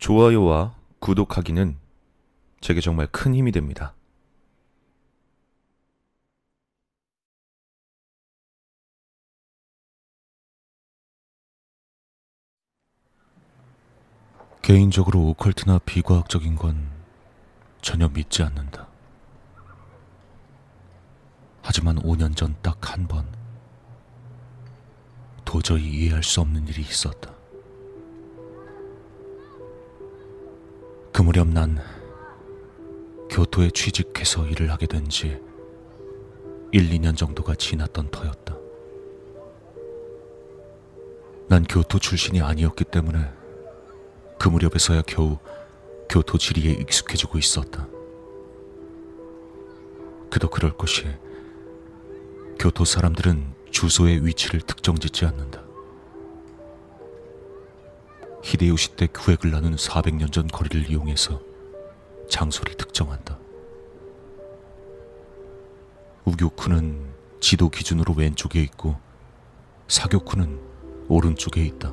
좋아요와 구독하기는 제게 정말 큰 힘이 됩니다. 개인적으로 오컬트나 비과학적인 건 전혀 믿지 않는다. 하지만 5년 전 딱 한 번 도저히 이해할 수 없는 일이 있었다. 그 무렵 난 교토에 취직해서 일을 하게 된 지 1, 2년 정도가 지났던 터였다. 난 교토 출신이 아니었기 때문에 그 무렵에서야 겨우 교토 지리에 익숙해지고 있었다. 그도 그럴 것이 교토 사람들은 주소의 위치를 특정 짓지 않는다. 히데요시 때 구획을 나눈 400년 전 거리를 이용해서 장소를 특정한다. 우교쿠는 지도 기준으로 왼쪽에 있고 사교쿠는 오른쪽에 있다.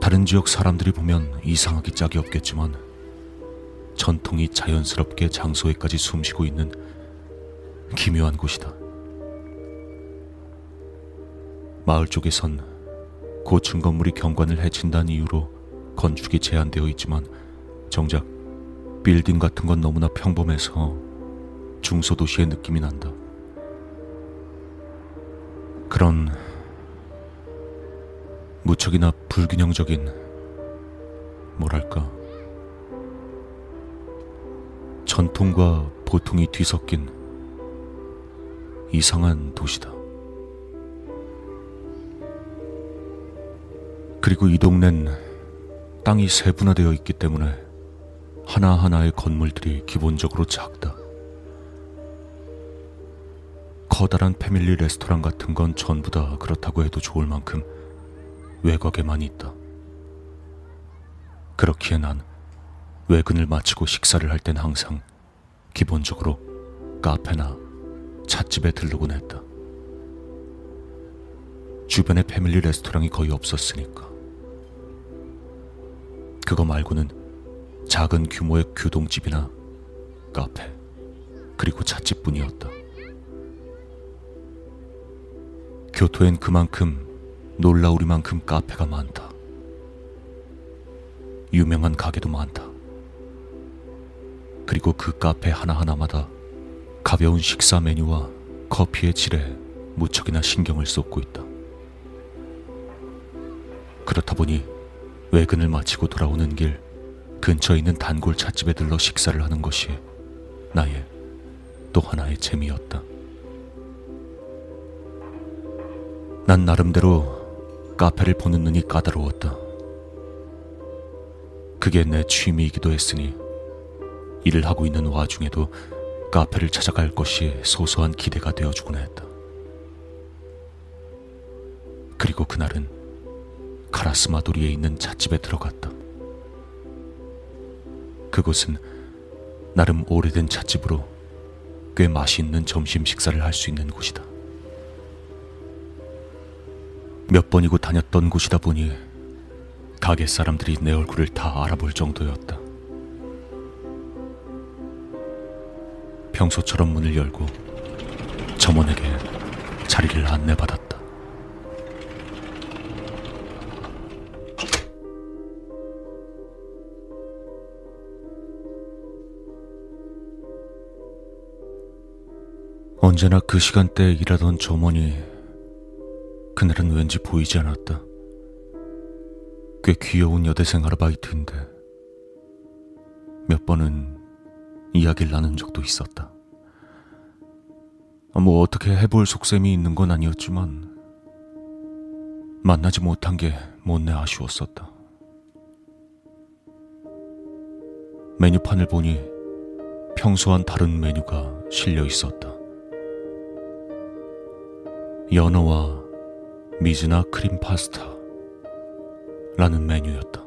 다른 지역 사람들이 보면 이상하기 짝이 없겠지만 전통이 자연스럽게 장소에까지 숨쉬고 있는 기묘한 곳이다. 마을 쪽에선 고층 건물이 경관을 해친다는 이유로 건축이 제한되어 있지만 정작 빌딩 같은 건 너무나 평범해서 중소도시의 느낌이 난다. 그런 무척이나 불균형적인 뭐랄까 전통과 보통이 뒤섞인 이상한 도시다. 그리고 이 동네는 땅이 세분화되어 있기 때문에 하나하나의 건물들이 기본적으로 작다. 커다란 패밀리 레스토랑 같은 건 전부 다 그렇다고 해도 좋을 만큼 외곽에만 있다. 그렇기에 난 외근을 마치고 식사를 할 땐 항상 기본적으로 카페나 찻집에 들르곤 했다. 주변에 패밀리 레스토랑이 거의 없었으니까. 그거 말고는 작은 규모의 규동집이나 카페, 그리고 찻집뿐이었다. 교토엔 그만큼 놀라우리만큼 카페가 많다. 유명한 가게도 많다. 그리고 그 카페 하나하나마다 가벼운 식사 메뉴와 커피의 질에 무척이나 신경을 쏟고 있다. 그렇다 보니 외근을 마치고 돌아오는 길 근처에 있는 단골 찻집에 들러 식사를 하는 것이 나의 또 하나의 재미였다. 난 나름대로 카페를 보는 눈이 까다로웠다. 그게 내 취미이기도 했으니 일을 하고 있는 와중에도 카페를 찾아갈 것이 소소한 기대가 되어주곤 했다. 그리고 그날은 카라스마도리에 있는 찻집에 들어갔다. 그곳은 나름 오래된 찻집으로 꽤 맛있는 점심 식사를 할 수 있는 곳이다. 몇 번이고 다녔던 곳이다 보니 가게 사람들이 내 얼굴을 다 알아볼 정도였다. 평소처럼 문을 열고 점원에게 자리를 안내받았다. 언제나 그 시간대에 일하던 점원이 그날은 왠지 보이지 않았다. 꽤 귀여운 여대생 아르바이트인데 몇 번은 이야기를 나눈 적도 있었다. 뭐 어떻게 해볼 속셈이 있는 건 아니었지만 만나지 못한 게 못내 아쉬웠었다. 메뉴판을 보니 평소와는 다른 메뉴가 실려 있었다. 연어와 미즈나 크림 파스타 라는 메뉴였다.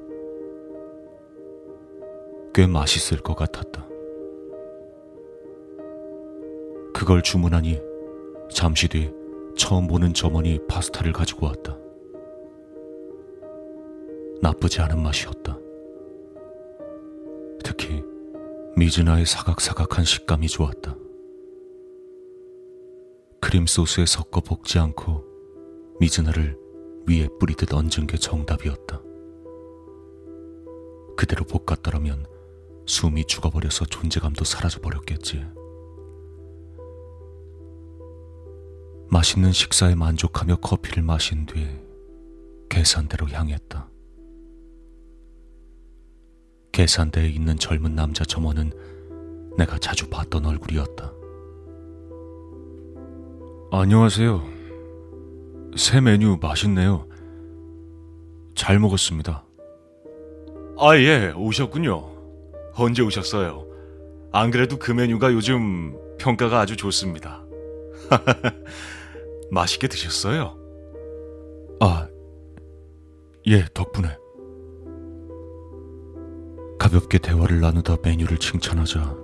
꽤 맛있을 것 같았다. 그걸 주문하니 잠시 뒤 처음 보는 점원이 파스타를 가지고 왔다. 나쁘지 않은 맛이었다. 특히 미즈나의 사각사각한 식감이 좋았다. 크림 소스에 섞어 볶지 않고 미즈나를 위에 뿌리듯 얹은 게 정답이었다. 그대로 볶았더라면 숨이 죽어버려서 존재감도 사라져버렸겠지. 맛있는 식사에 만족하며 커피를 마신 뒤 계산대로 향했다. 계산대에 있는 젊은 남자 점원은 내가 자주 봤던 얼굴이었다. 안녕하세요. 새 메뉴 맛있네요. 잘 먹었습니다. 아, 예, 오셨군요. 언제 오셨어요? 안 그래도 그 메뉴가 요즘 평가가 아주 좋습니다. 맛있게 드셨어요? 아, 예, 덕분에. 가볍게 대화를 나누다 메뉴를 칭찬하자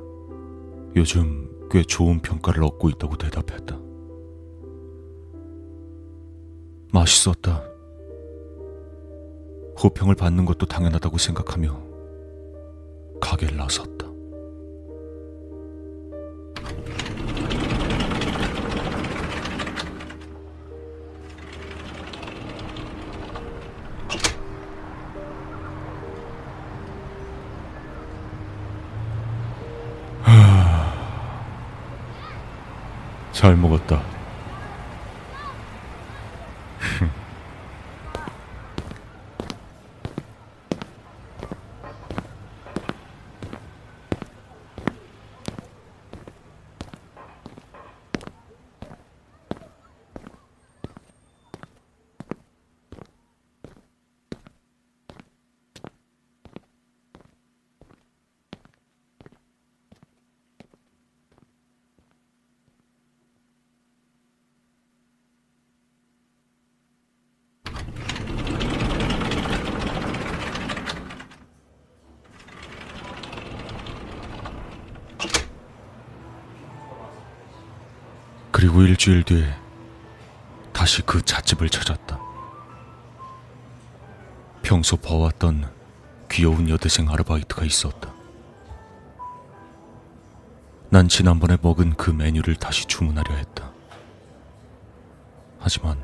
요즘 꽤 좋은 평가를 얻고 있다고 대답했다. 맛있었다. 호평을 받는 것도 당연하다고 생각하며 가게를 나섰다. 잘 먹었다. 그리고 일주일 뒤에 다시 그 찻집을 찾았다. 평소 봐왔던 귀여운 여대생 아르바이트가 있었다. 난 지난번에 먹은 그 메뉴를 다시 주문하려 했다. 하지만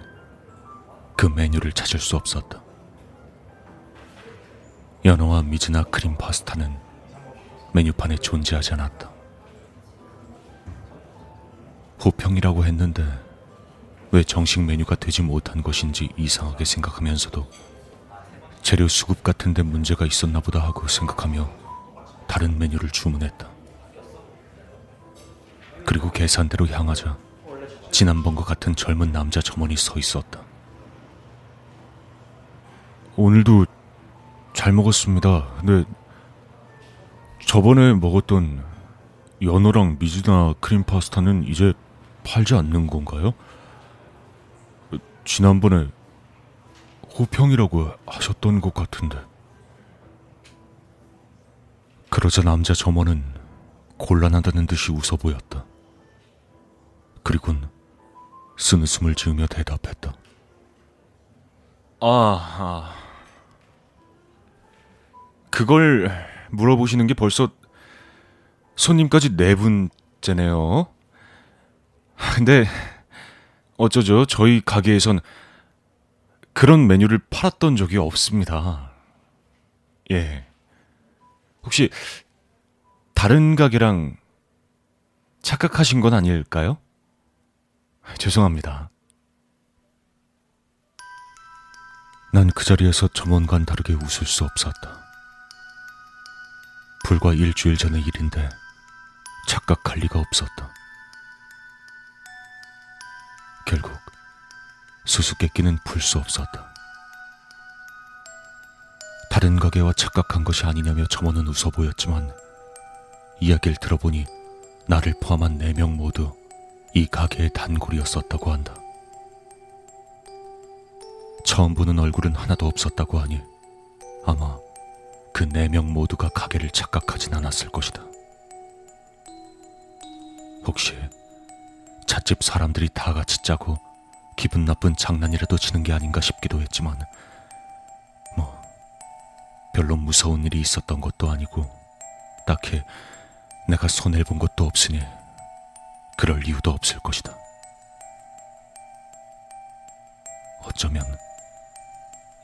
그 메뉴를 찾을 수 없었다. 연어와 미즈나 크림 파스타는 메뉴판에 존재하지 않았다. 호평이라고 했는데 왜 정식 메뉴가 되지 못한 것인지 이상하게 생각하면서도 재료 수급 같은 데 문제가 있었나 보다 하고 생각하며 다른 메뉴를 주문했다. 그리고 계산대로 향하자 지난번과 같은 젊은 남자 점원이 서 있었다. 오늘도 잘 먹었습니다. 근데 저번에 먹었던 연어랑 미즈나 크림 파스타는 이제 팔지 않는 건가요? 지난번에 호평이라고 하셨던 것 같은데. 그러자 남자 점원은 곤란하다는 듯이 웃어 보였다. 그리곤 스느숨을 지으며 대답했다. 아, 아. 그걸 물어보시는 게 벌써 손님까지 네 분째네요. 근데 어쩌죠? 저희 가게에선 그런 메뉴를 팔았던 적이 없습니다. 예. 혹시 다른 가게랑 착각하신 건 아닐까요? 죄송합니다. 난 그 자리에서 점원과는 다르게 웃을 수 없었다. 불과 일주일 전의 일인데 착각할 리가 없었다. 결국 수수께끼는 풀 수 없었다. 다른 가게와 착각한 것이 아니냐며 점원은 웃어 보였지만 이야기를 들어보니 나를 포함한 네 명 모두 이 가게의 단골이었었다고 한다. 처음 보는 얼굴은 하나도 없었다고 하니 아마 그 네 명 모두가 가게를 착각하진 않았을 것이다. 혹시 찻집 사람들이 다 같이 짜고 기분 나쁜 장난이라도 치는 게 아닌가 싶기도 했지만 뭐 별로 무서운 일이 있었던 것도 아니고 딱히 내가 손해 본 것도 없으니 그럴 이유도 없을 것이다. 어쩌면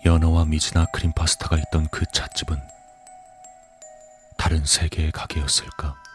연어와 미즈나 크림 파스타가 있던 그 찻집은 다른 세계의 가게였을까?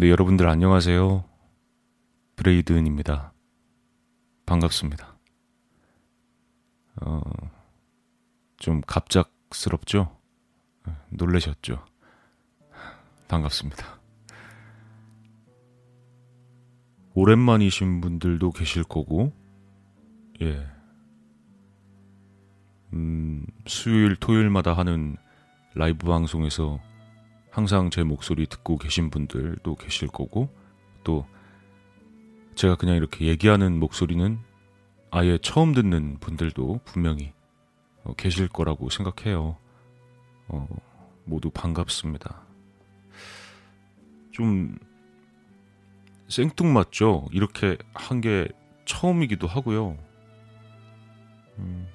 네, 여러분들 안녕하세요. 브레이든입니다. 반갑습니다. 어, 좀 갑작스럽죠? 놀라셨죠? 반갑습니다. 오랜만이신 분들도 계실 거고, 예. 음, 수요일, 토요일마다 하는 라이브 방송에서 항상 제 목소리 듣고 계신 분들도 계실 거고 또 제가 그냥 이렇게 얘기하는 목소리는 아예 처음 듣는 분들도 분명히 어, 계실 거라고 생각해요. 어, 모두 반갑습니다. 좀 생뚱맞죠? 이렇게 한 게 처음이기도 하고요. 음,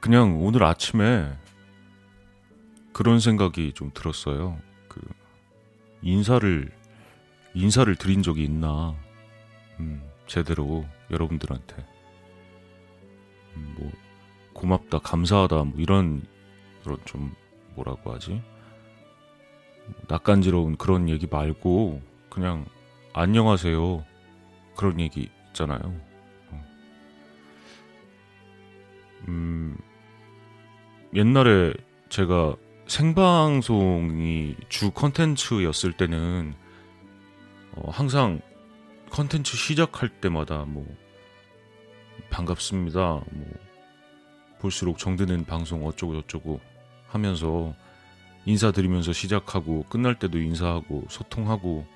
그냥 오늘 아침에 그런 생각이 좀 들었어요. 그 인사를 인사를 드린 적이 있나? 음, 제대로 여러분들한테 음, 뭐 고맙다, 감사하다, 뭐 이런 그런 좀 뭐라고 하지? 낯간지러운 그런 얘기 말고 그냥 안녕하세요 그런 얘기 있잖아요. 어. 음, 옛날에 제가 생방송이 주 컨텐츠였을 때는 어, 항상 컨텐츠 시작할 때마다 뭐 반갑습니다. 뭐 볼수록 정드는 방송 어쩌고 저쩌고 하면서 인사드리면서 시작하고 끝날 때도 인사하고 소통하고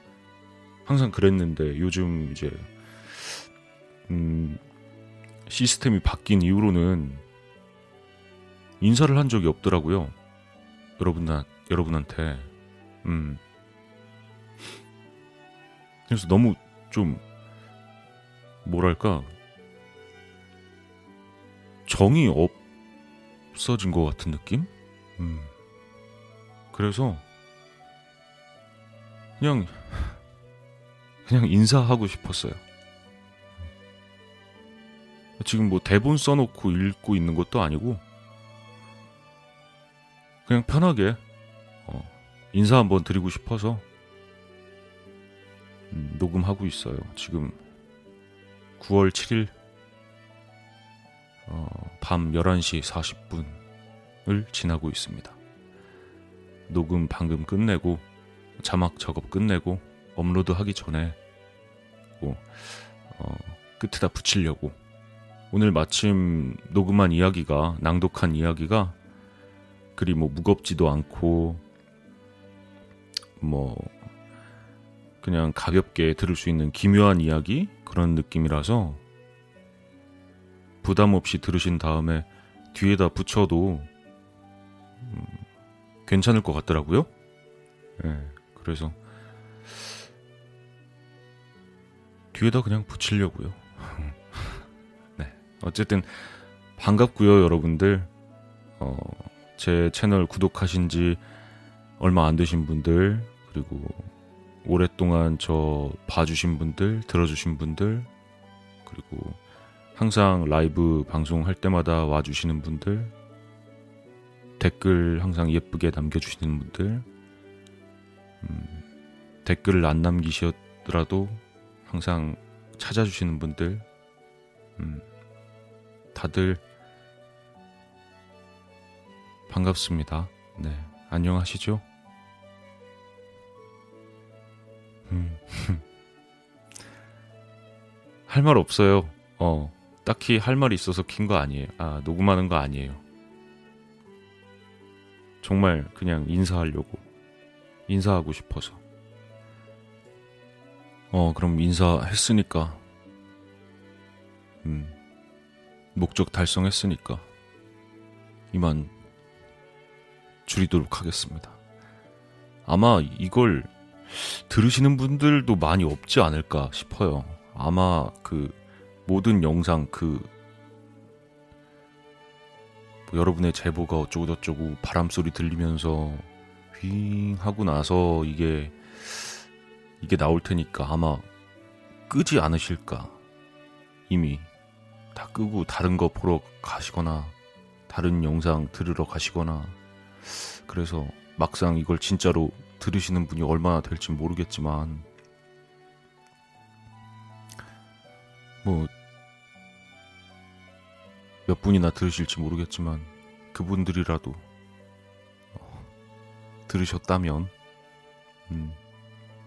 항상 그랬는데 요즘 이제 음 시스템이 바뀐 이후로는 인사를 한 적이 없더라고요. 여러분 여러분한테 음 그래서 너무 좀 뭐랄까 정이 없어진 것 같은 느낌? 음 그래서 그냥 그냥 인사하고 싶었어요. 지금 뭐 대본 써놓고 읽고 있는 것도 아니고 그냥 편하게 어, 인사 한번 드리고 싶어서 음, 녹음하고 있어요. 지금 9월 7일 어, 밤 11시 40분을 지나고 있습니다. 녹음 방금 끝내고 자막 작업 끝내고 업로드 하기 전에 뭐, 어, 끝에다 붙이려고 오늘 마침 녹음한 이야기가 낭독한 이야기가 그리 뭐 무겁지도 않고 뭐 그냥 가볍게 들을 수 있는 기묘한 이야기 그런 느낌이라서 부담 없이 들으신 다음에 뒤에다 붙여도 음, 괜찮을 것 같더라고요. 네, 그래서 뒤에다 그냥 붙이려고요. 네. 어쨌든 반갑고요, 여러분들. 어, 제 채널 구독하신 지 얼마 안 되신 분들, 그리고 오랫동안 저 봐주신 분들, 들어주신 분들, 그리고 항상 라이브 방송할 때마다 와주시는 분들, 댓글 항상 예쁘게 남겨주시는 분들, 음, 댓글을 안 남기셨더라도 항상 찾아주시는 분들, 음, 다들 반갑습니다. 네, 안녕하시죠? 음. 할 말 없어요. 어, 딱히 할 말이 있어서 킨 거 아니에요. 아, 녹음하는 거 아니에요. 정말 그냥 인사하려고. 인사하고 싶어서. 어, 그럼 인사했으니까. 음, 목적 달성했으니까. 이만 줄이도록 하겠습니다. 아마 이걸 들으시는 분들도 많이 없지 않을까 싶어요. 아마 그 모든 영상 그 뭐 여러분의 제보가 어쩌고저쩌고 바람 소리 들리면서 윙 하고 나서 이게 이게 나올 테니까 아마 끄지 않으실까 이미 다 끄고 다른 거 보러 가시거나 다른 영상 들으러 가시거나 그래서 막상 이걸 진짜로 들으시는 분이 얼마나 될지 모르겠지만 뭐 몇 분이나 들으실지 모르겠지만 그분들이라도 어, 들으셨다면 음,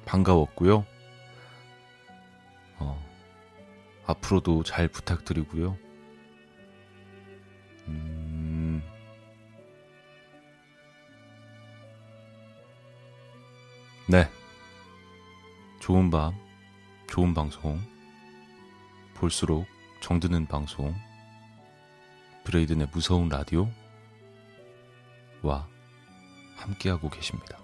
반가웠고요. 어, 앞으로도 잘 부탁드리고요. 네. 좋은 밤, 좋은 방송, 볼수록 정드는 방송, 브레이든의 무서운 라디오 와 함께하고 계십니다.